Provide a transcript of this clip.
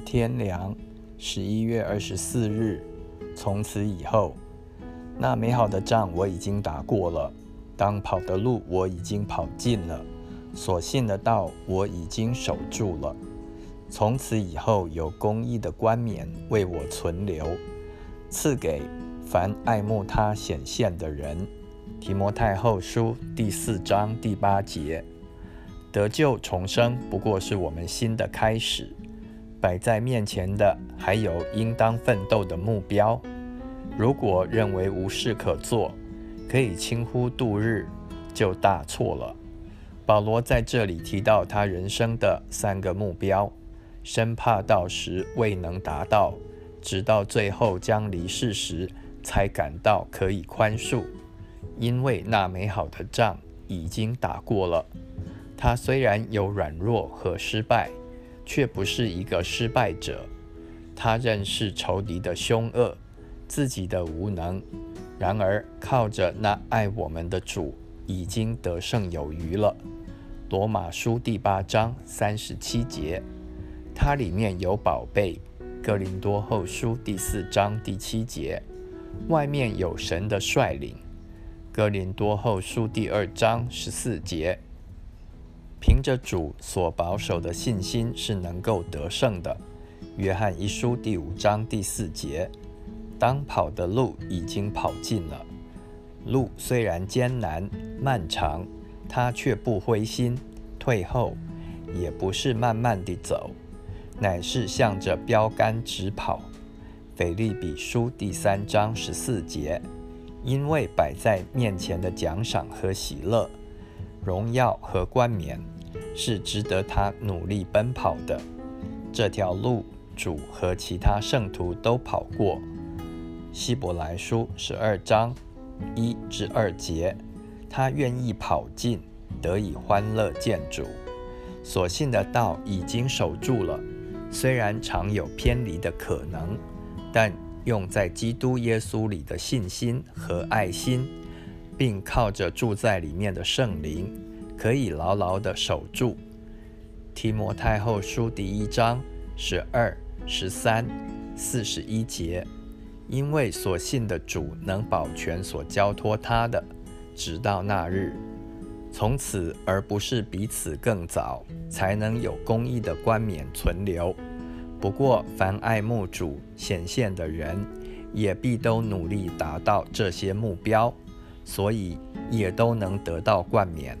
天良，十一月二十四日。从此以后，那美好的仗我已经打过了，当跑的路我已经跑尽了，所信的道我已经守住了。从此以后，有公义的冠冕为我存留，赐给凡爱慕他显现的人。提摩太后书第四章第八节。得救重生不过是我们新的开始，摆在面前的还有应当奋斗的目标。如果认为无事可做，可以轻忽度日，就大错了。保罗在这里提到他人生的三个目标，生怕到时未能达到，直到最后将离世时，才感到可以宽恕，因为那美好的仗已经打过了。他虽然有软弱和失败，却不是一个失败者。他认识仇敌的凶恶，自己的无能。然而靠着那爱我们的主，已经得胜有余了。罗马书第八章三十七节，它里面有宝贝。哥林多后书第四章第七节，外面有神的率领。哥林多后书第二章十四节。凭着主所保守的信心是能够得胜的。约翰一书第五章第四节：当跑的路已经跑尽了，路虽然艰难漫长，他却不灰心退后，也不是慢慢地走，乃是向着标杆直跑。腓利比书第三章十四节：因为摆在面前的奖赏和喜乐。荣耀和冠冕是值得他努力奔跑的。这条路，主和其他圣徒都跑过。希伯来书十二章一至二节，他愿意跑尽，得以欢乐见主。所信的道已经守住了，虽然常有偏离的可能，但用在基督耶稣里的信心和爱心。并靠着住在里面的圣灵，可以牢牢地守住。提摩太后书第一章十二、十三、四十一节，因为所信的主能保全所交托他的，直到那日。从此而不是彼此更早，才能有公义的冠冕存留。不过，凡爱慕主显现的人，也必都努力达到这些目标。所以也都能得到冠冕。